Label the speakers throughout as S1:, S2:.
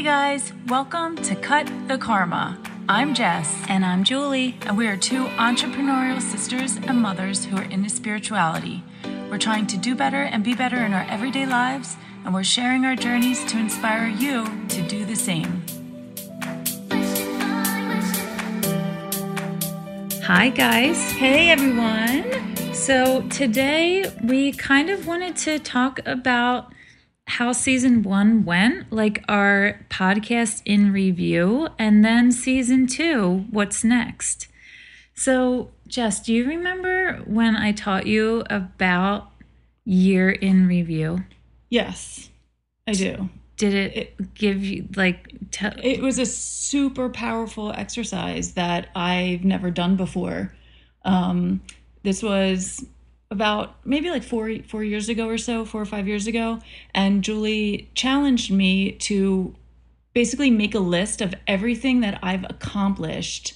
S1: Hey guys, welcome to Cut the Karma. I'm Jess,
S2: And I'm Julie.
S1: and we are two entrepreneurial sisters and mothers who are into spirituality. We're trying to do better and be better in our everyday lives, and we're sharing our journeys to inspire you to do the same.
S2: Hi, guys. Hey, everyone. So, today we kind of wanted to talk about how season one went, like our podcast in review, and then season two, what's next. So, Jess, do you remember when I taught you about year in review?
S3: Yes, I do.
S2: Did it give you, like, tell?
S3: It was a super powerful exercise that I've never done before. Um, this was about maybe like four four years ago or so, four or five years ago, and Julie challenged me to basically make a list of everything that I've accomplished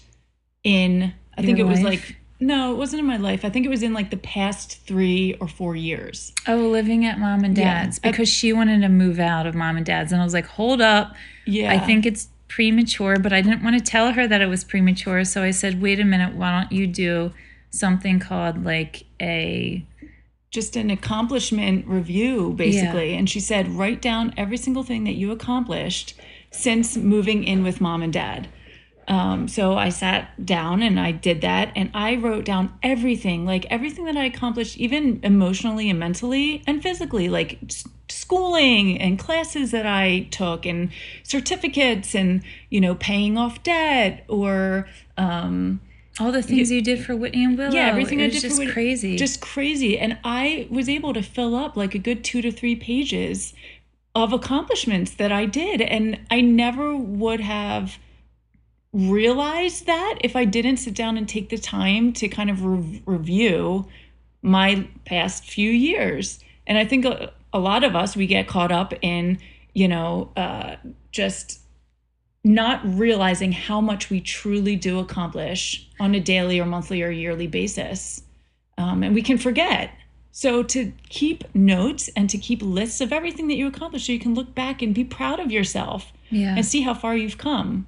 S3: in. I think it
S2: Your
S3: was like no, it wasn't in my life. I think it was in like the past three or four years.
S2: Oh, living at mom and
S3: Yeah.
S2: dad's because she wanted to move out of mom and dad's. And I was like, hold up.
S3: Yeah,
S2: I think it's premature, but I didn't want to tell her that it was premature. So I said, wait a minute, why don't you do something called like a.
S3: just an accomplishment review basically and she said write down every single thing that you accomplished since moving in with mom and dad um, so i sat down and i did that and i wrote down everything like everything that i accomplished even emotionally and mentally and physically like schooling and classes that i took and certificates and you know paying off debt or um,
S2: All the things you did for Whitney and Willow.
S3: yeah, everything
S2: it
S3: I
S2: was
S3: did
S2: just
S3: for Whitney-
S2: crazy.
S3: just crazy. And I was able to fill up like a good two to three pages of accomplishments that I did, and I never would have realized that if I didn't sit down and take the time to kind of re- review my past few years. And I think a, a lot of us we get caught up in you know uh, just not realizing how much we truly do accomplish on a daily or monthly or yearly basis. Um, and we can forget. So, to keep notes and to keep lists of everything that you accomplished so you can look back and be proud of yourself
S2: yeah.
S3: and see how far you've come.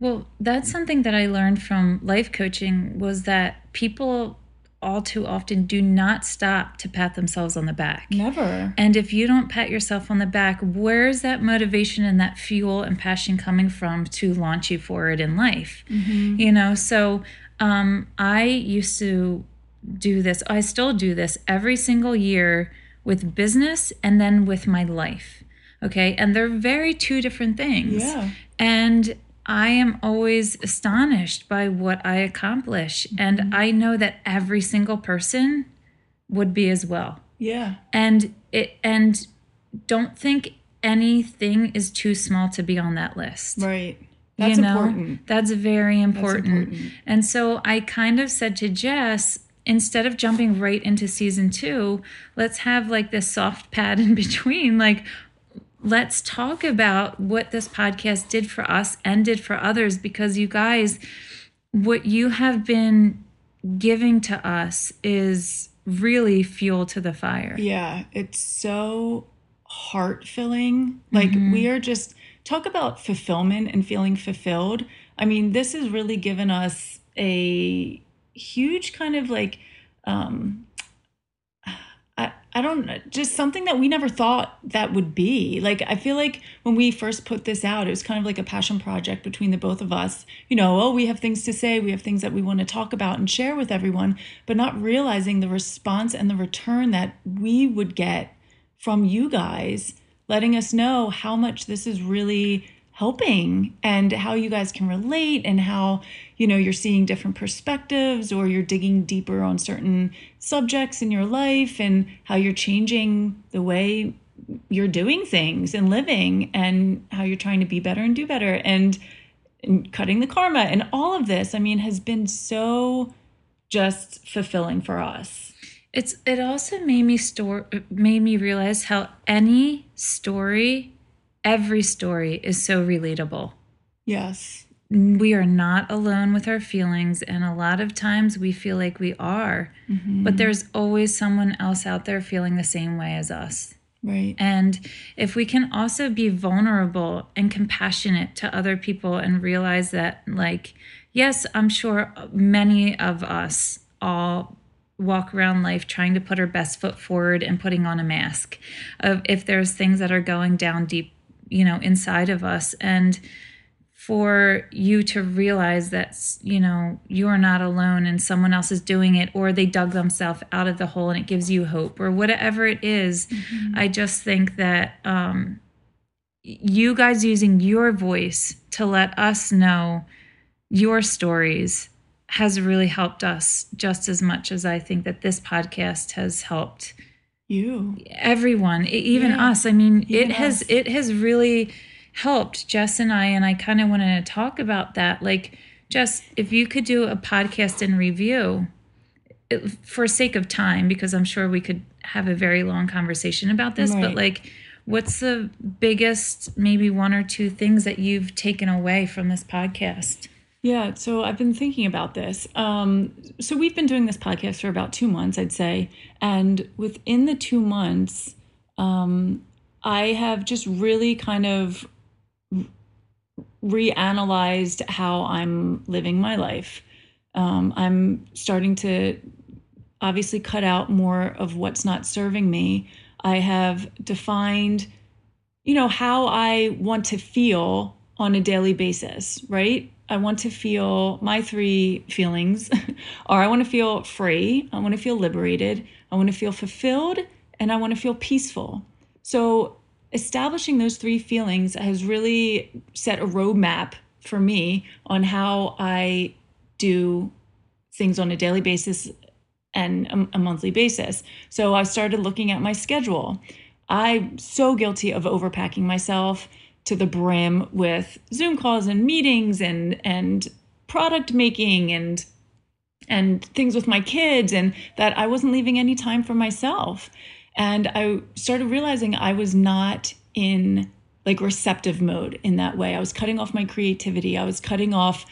S2: Well, that's something that I learned from life coaching was that people all too often do not stop to pat themselves on the back.
S3: Never.
S2: And if you don't pat yourself on the back, where's that motivation and that fuel and passion coming from to launch you forward in life? You know, so um, I used to do this, I still do this every single year with business and then with my life. Okay. And they're very two different things.
S3: Yeah.
S2: And I am always astonished by what I accomplish. And mm-hmm. I know that every single person would be as well
S3: Yeah.
S2: and it and don't think anything is too small to be on that list
S3: Right. That's
S2: you know?
S3: important.
S2: that's very important.
S3: That's important.
S2: and so i kind of said to jess instead of jumping right into season two let's have like this soft pad in between like let's talk about what this podcast did for us and did for others because you guys what you have been giving to us is really fuel to the fire
S3: Yeah. It's so heart filling. Like, we are just talk about fulfillment and feeling fulfilled. I mean, this has really given us a huge kind of like, um, I, I don't just something that we never thought that would be. Like, I feel like when we first put this out, it was kind of like a passion project between the both of us. You know, oh, we have things to say, we have things that we want to talk about and share with everyone, but not realizing the response and the return that we would get from you guys, letting us know how much this is really helping and how you guys can relate and how you know you're seeing different perspectives or you're digging deeper on certain subjects in your life and how you're changing the way you're doing things and living and how you're trying to be better and do better and, and cutting the karma. And all of this i mean has been so just fulfilling for us.
S2: It's it also made me store made me realize how any story, every story is so relatable.
S3: yes
S2: We are not alone with our feelings and a lot of times we feel like we are, mm-hmm. but there's always someone else out there feeling the same way as us.
S3: Right.
S2: And if we can also be vulnerable and compassionate to other people and realize that, like, yes, I'm sure many of us all walk around life trying to put our best foot forward and putting on a mask of if there's things that are going down deep, you know, inside of us. And for you to realize that you know you are not alone and someone else is doing it or they dug themselves out of the hole and it gives you hope or whatever it is, mm-hmm. i just think that um, you guys using your voice to let us know your stories has really helped us just as much as i think that this podcast has helped
S3: you
S2: everyone even yeah. us i mean even it has it has really helped Jess and I, and I kind of wanted to talk about that. Like, Jess, if you could do a podcast and review for sake of time, because I'm sure we could have a very long conversation about this, right. but like, what's the biggest, maybe one or two things that you've taken away from this podcast?
S3: Yeah, so I've been thinking about this. Um, so we've been doing this podcast for about two months, I'd say. And within the two months, um, I have just really kind of reanalyzed how I'm living my life. Um, I'm starting to obviously cut out more of what's not serving me. I have defined, you know, how I want to feel on a daily basis, right? I want to feel my three feelings are I want to feel free, I want to feel liberated, I want to feel fulfilled, and I want to feel peaceful. So establishing those three feelings has really set a roadmap for me on how I do things on a daily basis and a, a, monthly basis. So I started looking at my schedule. I'm so guilty of overpacking myself to the brim with Zoom calls and meetings and and product making and and things with my kids and that I wasn't leaving any time for myself. And I started realizing I was not in like receptive mode in that way. I was cutting off my creativity. I was cutting off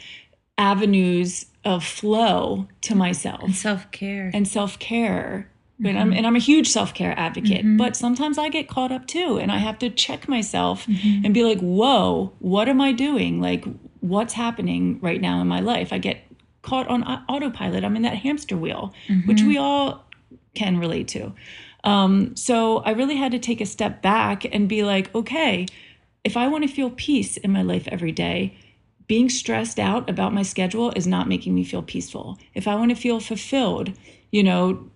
S3: avenues of flow to myself.
S2: And self-care.
S3: And self-care. Mm-hmm. And, I'm, and I'm a huge self-care advocate, mm-hmm. but sometimes I get caught up too. And I have to check myself mm-hmm. and be like, whoa, what am I doing? Like, what's happening right now in my life? I get caught on autopilot. I'm in that hamster wheel, which mm-hmm. we all can relate to. Um, so I really had to take a step back and be like, okay, if I want to feel peace in my life every day, being stressed out about my schedule is not making me feel peaceful. If I want to feel fulfilled, you know,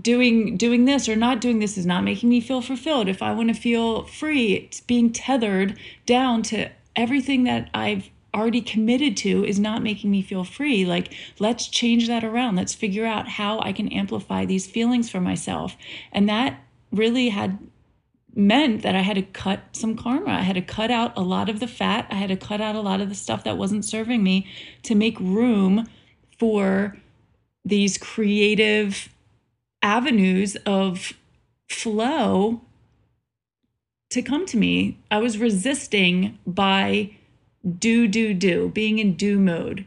S3: doing doing this or not doing this is not making me feel fulfilled. If I want to feel free, it's being tethered down to everything that I've already committed to is not making me feel free. Like, let's change that around. Let's figure out how I can amplify these feelings for myself. And that really had meant that I had to cut some karma. I had to cut out a lot of the fat. I had to cut out a lot of the stuff that wasn't serving me to make room for these creative avenues of flow to come to me. I was resisting by do, do, do, being in do mode,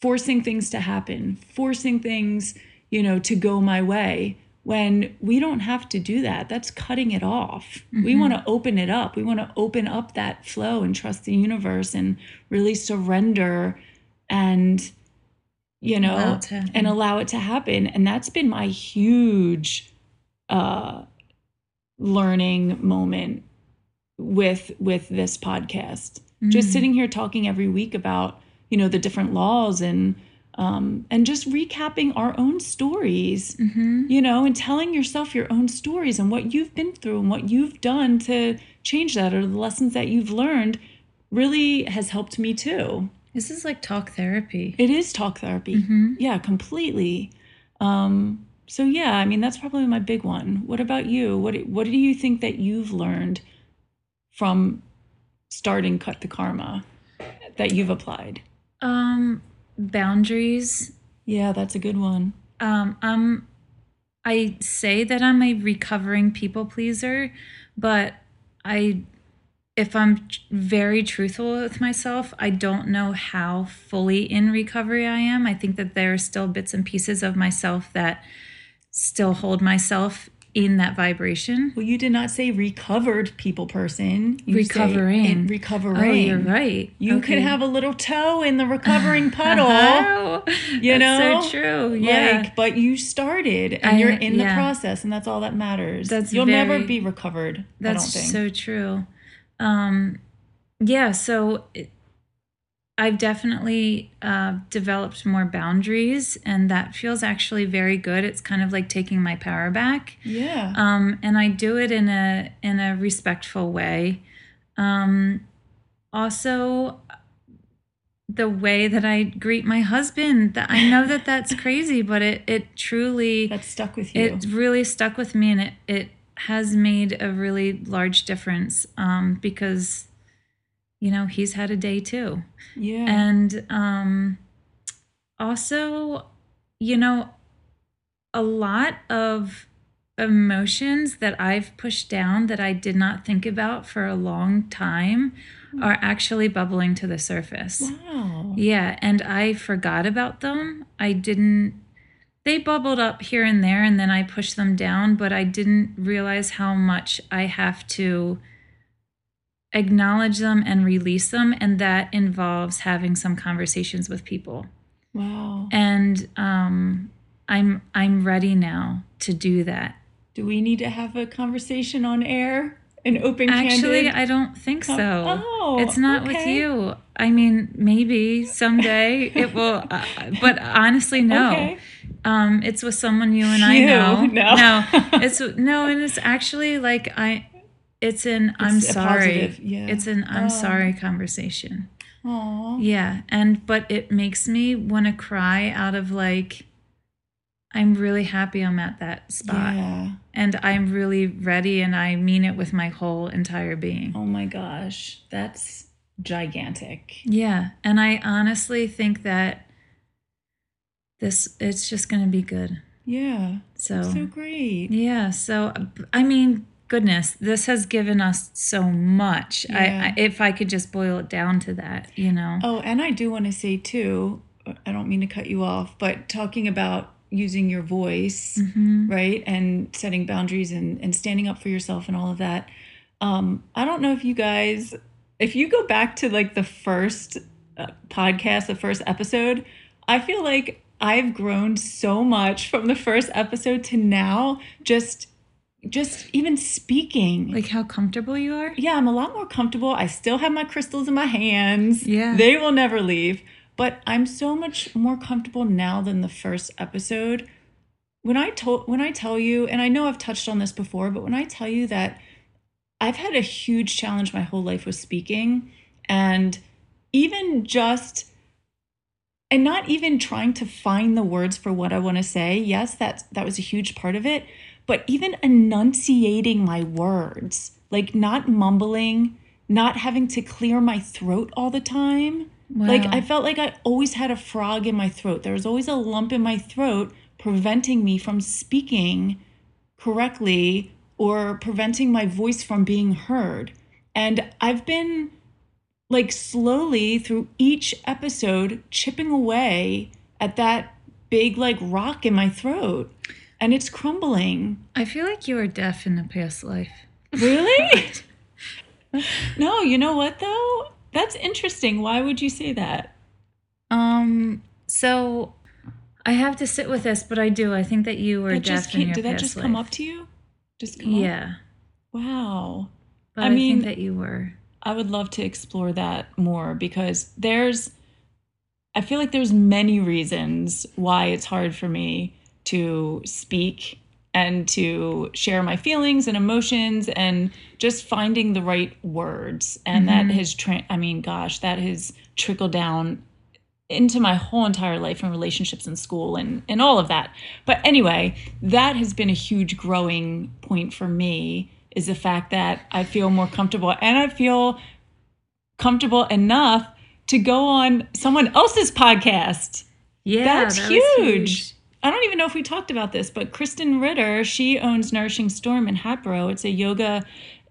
S3: forcing things to happen, forcing things, you know, to go my way when we don't have to do that. That's cutting it off. Mm-hmm. We want to open it up. We want to open up that flow and trust the universe and really surrender and, you know, allow and allow it to happen. And that's been my huge uh, learning moment with with this podcast mm. just sitting here talking every week about you know the different laws and um, and just recapping our own stories, mm-hmm. you know, and telling yourself your own stories and what you've been through and what you've done to change that or the lessons that you've learned really has helped me too.
S2: This is like talk therapy.
S3: It is talk therapy. Mm-hmm. Yeah, completely. Um, so yeah, I mean that's probably my big one. What about you? What what do you think that you've learned from starting cut the karma that you've applied?
S2: Um, boundaries.
S3: Yeah, that's a good one.
S2: Um, um, I say that I'm a recovering people pleaser, but I, if I'm very truthful with myself, I don't know how fully in recovery I am. I think that there are still bits and pieces of myself that still hold myself in that vibration.
S3: Well, you did not say recovered people person. You
S2: Recovering.
S3: Recovering.
S2: Oh, you're right.
S3: You
S2: Okay.
S3: could have a little toe in the recovering puddle.
S2: Oh,
S3: You
S2: that's
S3: know?
S2: so true. Yeah.
S3: Like, but you started and
S2: I-
S3: you're in the process, and that's all that matters.
S2: That's
S3: You'll never be recovered.
S2: That's
S3: I don't think.
S2: so true. Um, yeah, so it, I've definitely uh, developed more boundaries, and that feels actually very good. It's kind of like taking my power back,
S3: yeah.
S2: um, and I do it in a in a respectful way. Um, also, the way that I greet my husband, that I know that that's crazy, but it it truly
S3: that stuck with you.
S2: it really stuck with me and it it has made a really large difference um because you know he's had a day too
S3: yeah.
S2: and um also you know a lot of emotions that I've pushed down that I did not think about for a long time are actually bubbling to the surface.
S3: wow.
S2: Yeah, and I forgot about them. I didn't they bubbled up here and there and then I pushed them down, but I didn't realize how much I have to acknowledge them and release them and that involves having some conversations with people.
S3: Wow.
S2: And um I'm I'm ready now to do that.
S3: Do we need to have a conversation on air? An open
S2: Actually. I don't think so.
S3: Oh,
S2: it's not with you. I mean, maybe someday it will, uh, but honestly, no.
S3: Okay.
S2: Um, it's with someone you and I
S3: You,
S2: know.
S3: no.
S2: no, it's no, and it's actually like I. It's an I'm sorry.
S3: yeah.
S2: It's an I'm
S3: Oh.
S2: sorry conversation.
S3: Aw.
S2: Yeah, and but it makes me want to cry out of like. I'm really happy I'm at that spot,
S3: Yeah.
S2: and I'm really ready, and I mean it with my whole entire being.
S3: Oh my gosh. That's gigantic.
S2: Yeah, and I honestly think that this it's just going to be good.
S3: Yeah.
S2: So,
S3: So great.
S2: yeah, so I mean, goodness, this has given us so much.
S3: Yeah.
S2: I, I if I could just boil it down to that, you know.
S3: Oh, and I do want to say too, I don't mean to cut you off, but talking about using your voice,
S2: Mhm.
S3: right? And setting boundaries and, and standing up for yourself and all of that. Um, I don't know if you guys, if you go back to like the first uh, podcast, the first episode, I feel like I've grown so much from the first episode to now, just just even speaking.
S2: Like how comfortable you are?
S3: yeah, I'm a lot more comfortable. I still have my crystals in my hands.
S2: Yeah.
S3: They will never leave. But I'm so much more comfortable now than the first episode. When I told when I tell you, and I know I've touched on this before, but when I tell you that I've had a huge challenge my whole life with speaking and even just and not even trying to find the words for what I want to say. Yes, that that was a huge part of it, but even enunciating my words, like not mumbling, not having to clear my throat all the time. Like I felt like I always had a frog in my throat. There was always a lump in my throat preventing me from speaking correctly or preventing my voice from being heard. And I've been like slowly through each episode chipping away at that big like rock in my throat and it's crumbling.
S2: I feel like you were deaf in a past life.
S3: Really? no, you know what though? That's interesting. Why would you say that?
S2: Um so I have to sit with this, but I do. I think that you were
S3: That
S2: deaf
S3: just
S2: in
S3: came,
S2: your
S3: did that just come up to you? Just come up?
S2: Yeah.
S3: Wow.
S2: But
S3: I
S2: I,
S3: mean-
S2: think that you were.
S3: I would love to explore that more because there's I feel like there's many reasons why it's hard for me to speak and to share my feelings and emotions and just finding the right words and that mm-hmm. has tra- I mean gosh that has trickled down into my whole entire life and relationships in school and and all of that. But anyway, that has been a huge growing point for me is the fact that I feel more comfortable and I feel comfortable enough to go on someone else's podcast.
S2: Yeah,
S3: That's
S2: that was
S3: huge. I don't even know if we talked about this, but Kristen Ritter, she owns Nourishing Storm in Hatboro. It's a yoga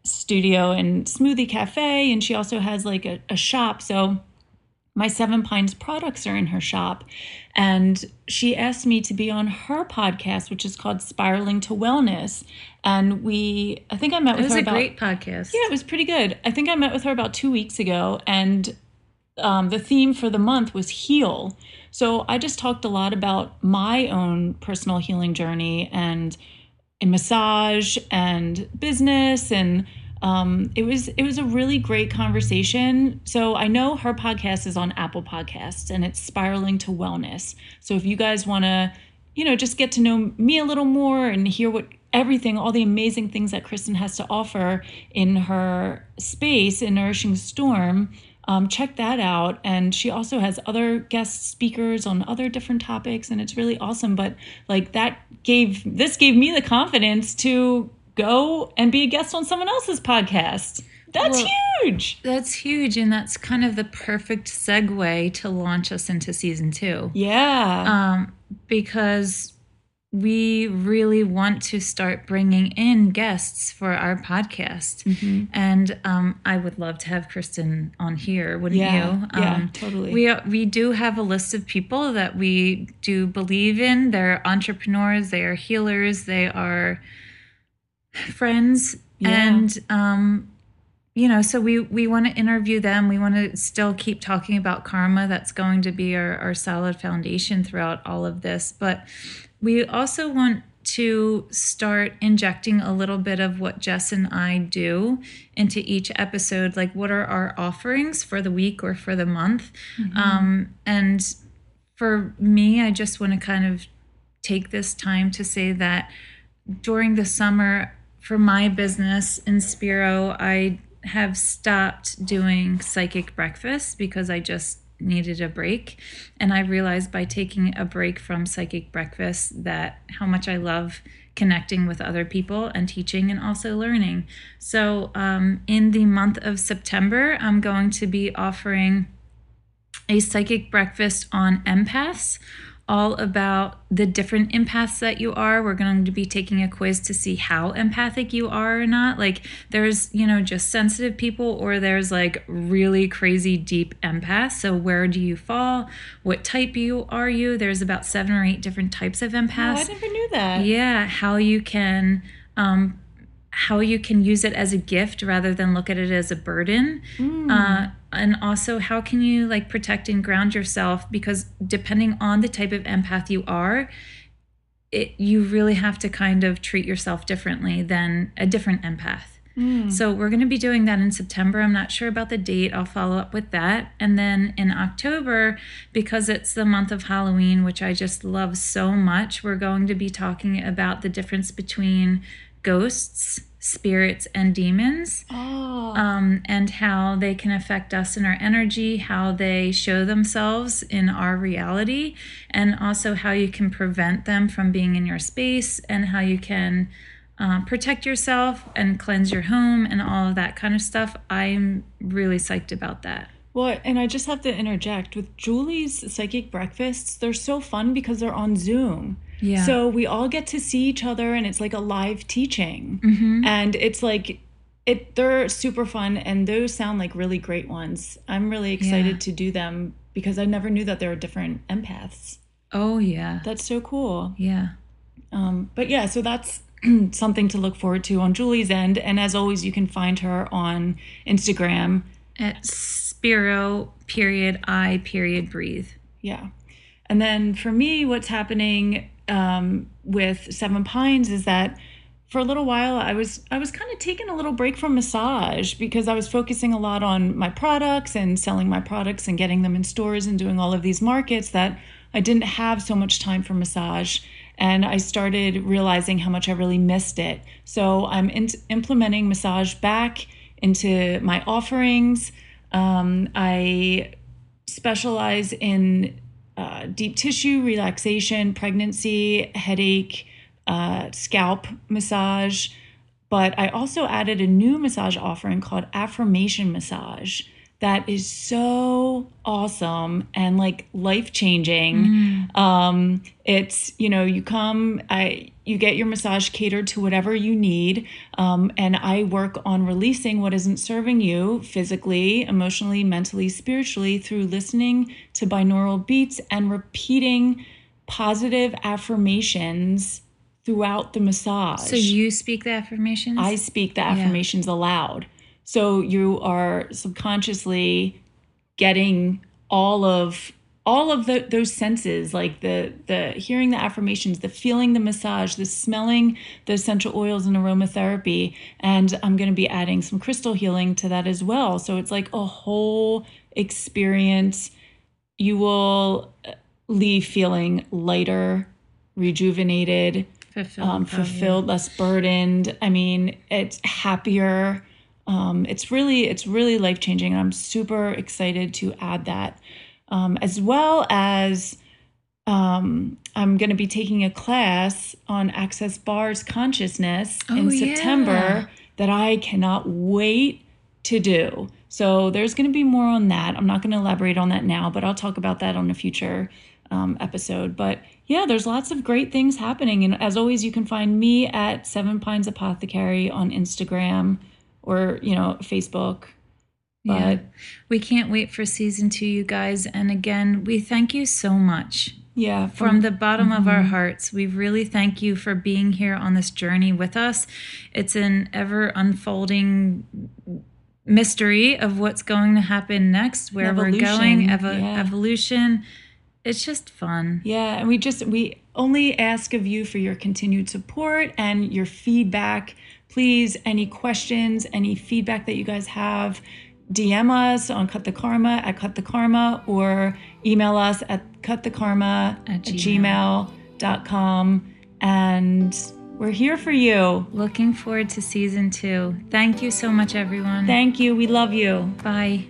S3: studio and smoothie cafe, and she also has like a, a shop. So my Seven Pines products are in her shop. And she asked me to be on her podcast, which is called Spiraling to Wellness. And we, I think I met
S2: It
S3: with her.
S2: It was a
S3: about,
S2: great podcast.
S3: yeah, it was pretty good. I think I met with her about two weeks ago, and um, the theme for the month was heal. So I just talked a lot about my own personal healing journey and in massage and business and um, it was it was a really great conversation. So I know her podcast is on Apple Podcasts and it's spiraling to wellness. So if you guys want to, you know, just get to know me a little more and hear what everything, all the amazing things that Kristen has to offer in her space in Nourishing Storm, um, check that out. And she also has other guest speakers on other different topics, and it's really awesome. But like that gave this gave me the confidence to go and be a guest on someone else's podcast. That's
S2: Well-
S3: huge.
S2: That's huge. And that's kind of the perfect segue to launch us into season two.
S3: Yeah.
S2: Um, because we really want to start bringing in guests for our podcast.
S3: Mm-hmm.
S2: And um, I would love to have Kristen on here, wouldn't
S3: Yeah,
S2: you?
S3: yeah,
S2: Um,
S3: totally.
S2: We, we do have a list of people that we do believe in. They're entrepreneurs, they are healers, they are friends.
S3: Yeah.
S2: And um, you know so we we want to interview them we want to still keep talking about karma that's going to be our, our solid foundation throughout all of this but we also want to start injecting a little bit of what jess and i do into each episode like what are our offerings for the week or for the month um, and for me i just want to kind of take this time to say that during the summer for my business in Spiro, I have stopped doing psychic breakfast because I just needed a break. And I realized by taking a break from psychic breakfast that how much I love connecting with other people and teaching and also learning. So, um, in the month of September, I'm going to be offering a psychic breakfast on empaths, all about the different empaths that you are. We're going to be taking a quiz to see how empathic you are or not. Like, there's, you know, just sensitive people, or there's like really crazy deep empaths. So, where do you fall? What type you are you? There's about seven or eight different types of
S3: oh,
S2: empaths
S3: I never knew that.
S2: yeah how you can um how you can use it as a gift rather than look at it as a burden uh, and also how can you like protect and ground yourself because depending on the type of empath you are it you really have to kind of treat yourself differently than a different empath hmm. so we're going to be doing that in September. I'm not sure about the date. I'll follow up with that. And then in October, because it's the month of Halloween, which I just love so much, we're going to be talking about the difference between ghosts, spirits, and demons
S3: Oh,
S2: um, and how they can affect us in our energy, how they show themselves in our reality, and also how you can prevent them from being in your space, and how you can uh, protect yourself and cleanse your home and all of that kind of stuff. I'm really psyched about that.
S3: well, and I just have to interject with Julie's psychic breakfasts. They're so fun because they're on Zoom.
S2: Yeah.
S3: So we all get to see each other, and it's like a live teaching,
S2: Mm-hmm.
S3: and it's like. It, they're super fun and those sound like really great ones. I'm really excited
S2: Yeah.
S3: to do them because I never knew that there were different empaths.
S2: Oh, yeah.
S3: That's so cool.
S2: Yeah.
S3: Um, but yeah, so that's something to look forward to on Julie's end. And as always, you can find her on Instagram.
S2: At Spiro, period, I, period, breathe.
S3: Yeah. And then for me, what's happening um, with Seven Pines is that for a little while I was I was kind of taking a little break from massage because I was focusing a lot on my products and selling my products and getting them in stores and doing all of these markets that I didn't have so much time for massage and I started realizing how much I really missed it. So I'm in- implementing massage back into my offerings. Um, I specialize in uh, deep tissue relaxation, pregnancy, headache, uh, scalp massage. But I also added a new massage offering called affirmation massage that is so awesome and like life changing. Um, it's you know you come, I you get your massage catered to whatever you need, um, and I work on releasing what isn't serving you physically, emotionally, mentally, spiritually through listening to binaural beats and repeating positive affirmations throughout the massage.
S2: So you speak the affirmations?
S3: I speak the affirmations aloud. So you are subconsciously getting all of all of the, those senses like the the hearing the affirmations the feeling the massage the smelling the essential oils and aromatherapy and i'm going to be adding some crystal healing to that as well so it's like a whole experience you will uh, leave feeling lighter rejuvenated
S2: fulfilled.
S3: um, fulfilled, less burdened. I mean, it's happier. Um, it's really, it's really life changing. I'm super excited to add that, um, as well as um, I'm going to be taking a class on Access Bars consciousness in
S2: Oh,
S3: September
S2: yeah.
S3: that I cannot wait to do. So there's going to be more on that. I'm not going to elaborate on that now, but I'll talk about that on a future um, episode. But yeah, there's lots of great things happening. And as always, you can find me at Seven Pines Apothecary on Instagram or, you know, Facebook. But
S2: Yeah. We can't wait for season two, you guys. And again, we thank you so much.
S3: yeah,
S2: From the bottom of our hearts, we really thank you for being here on this journey with us. It's an ever unfolding mystery of what's going to happen next, where we're going, evo-
S3: yeah.
S2: evolution. It's just fun.
S3: Yeah, and we just we only ask of you for your continued support and your feedback. Please, any questions, any feedback that you guys have, DM us on Cut the Karma at Cut the Karma or email us at Cut cutthekarma
S2: At
S3: at
S2: gmail.
S3: gmail.com. And we're here for you.
S2: Looking forward to season two. Thank you so much, everyone.
S3: Thank you. We love you.
S2: Bye.